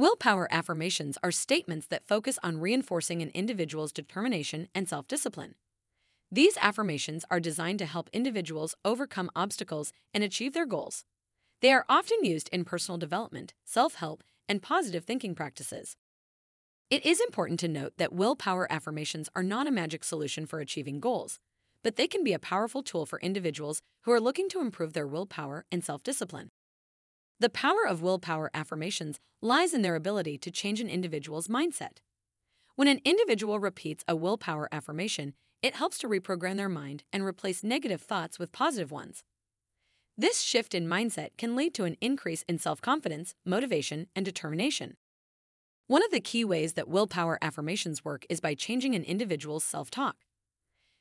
Willpower affirmations are statements that focus on reinforcing an individual's determination and self discipline. These affirmations are designed to help individuals overcome obstacles and achieve their goals. They are often used in personal development, self help, and positive thinking practices. It is important to note that willpower affirmations are not a magic solution for achieving goals, but they can be a powerful tool for individuals who are looking to improve their willpower and self discipline. The power of willpower affirmations lies in their ability to change an individual's mindset. When an individual repeats a willpower affirmation, it helps to reprogram their mind and replace negative thoughts with positive ones. This shift in mindset can lead to an increase in self confidence, motivation, and determination. One of the key ways that willpower affirmations work is by changing an individual's self talk.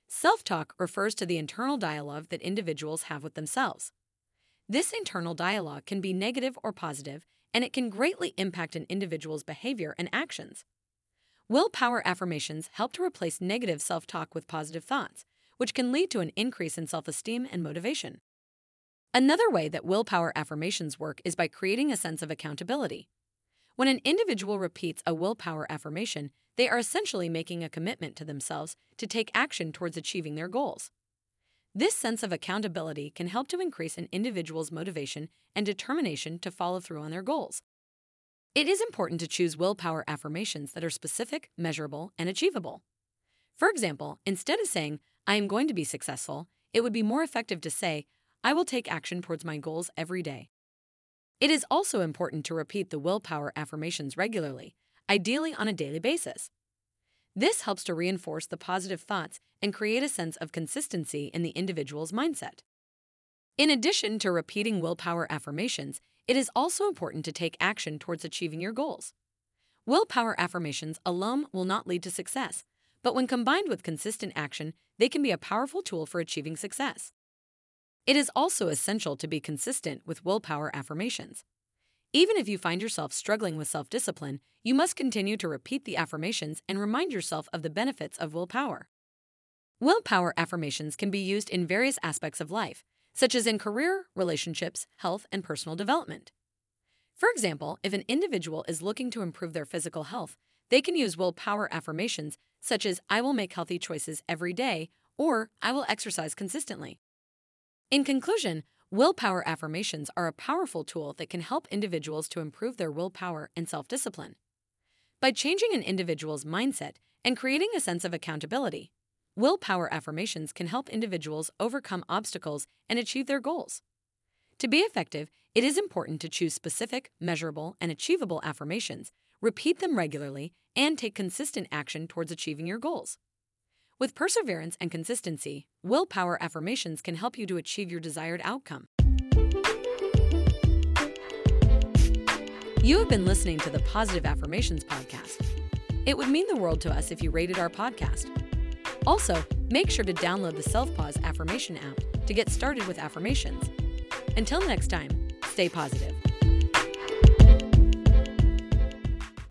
Self talk refers to the internal dialogue that individuals have with themselves. This internal dialogue can be negative or positive, and it can greatly impact an individual's behavior and actions. Willpower affirmations help to replace negative self talk with positive thoughts, which can lead to an increase in self esteem and motivation. Another way that willpower affirmations work is by creating a sense of accountability. When an individual repeats a willpower affirmation, they are essentially making a commitment to themselves to take action towards achieving their goals. This sense of accountability can help to increase an individual's motivation and determination to follow through on their goals. It is important to choose willpower affirmations that are specific, measurable, and achievable. For example, instead of saying, I am going to be successful, it would be more effective to say, I will take action towards my goals every day. It is also important to repeat the willpower affirmations regularly, ideally on a daily basis. This helps to reinforce the positive thoughts and create a sense of consistency in the individual's mindset. In addition to repeating willpower affirmations, it is also important to take action towards achieving your goals. Willpower affirmations alone will not lead to success, but when combined with consistent action, they can be a powerful tool for achieving success. It is also essential to be consistent with willpower affirmations. Even if you find yourself struggling with self discipline, you must continue to repeat the affirmations and remind yourself of the benefits of willpower. Willpower affirmations can be used in various aspects of life, such as in career, relationships, health, and personal development. For example, if an individual is looking to improve their physical health, they can use willpower affirmations such as I will make healthy choices every day or I will exercise consistently. In conclusion, Willpower affirmations are a powerful tool that can help individuals to improve their willpower and self discipline. By changing an individual's mindset and creating a sense of accountability, willpower affirmations can help individuals overcome obstacles and achieve their goals. To be effective, it is important to choose specific, measurable, and achievable affirmations, repeat them regularly, and take consistent action towards achieving your goals. With perseverance and consistency, willpower affirmations can help you to achieve your desired outcome. You have been listening to the Positive Affirmations Podcast. It would mean the world to us if you rated our podcast. Also, make sure to download the Self Pause affirmation app to get started with affirmations. Until next time, stay positive.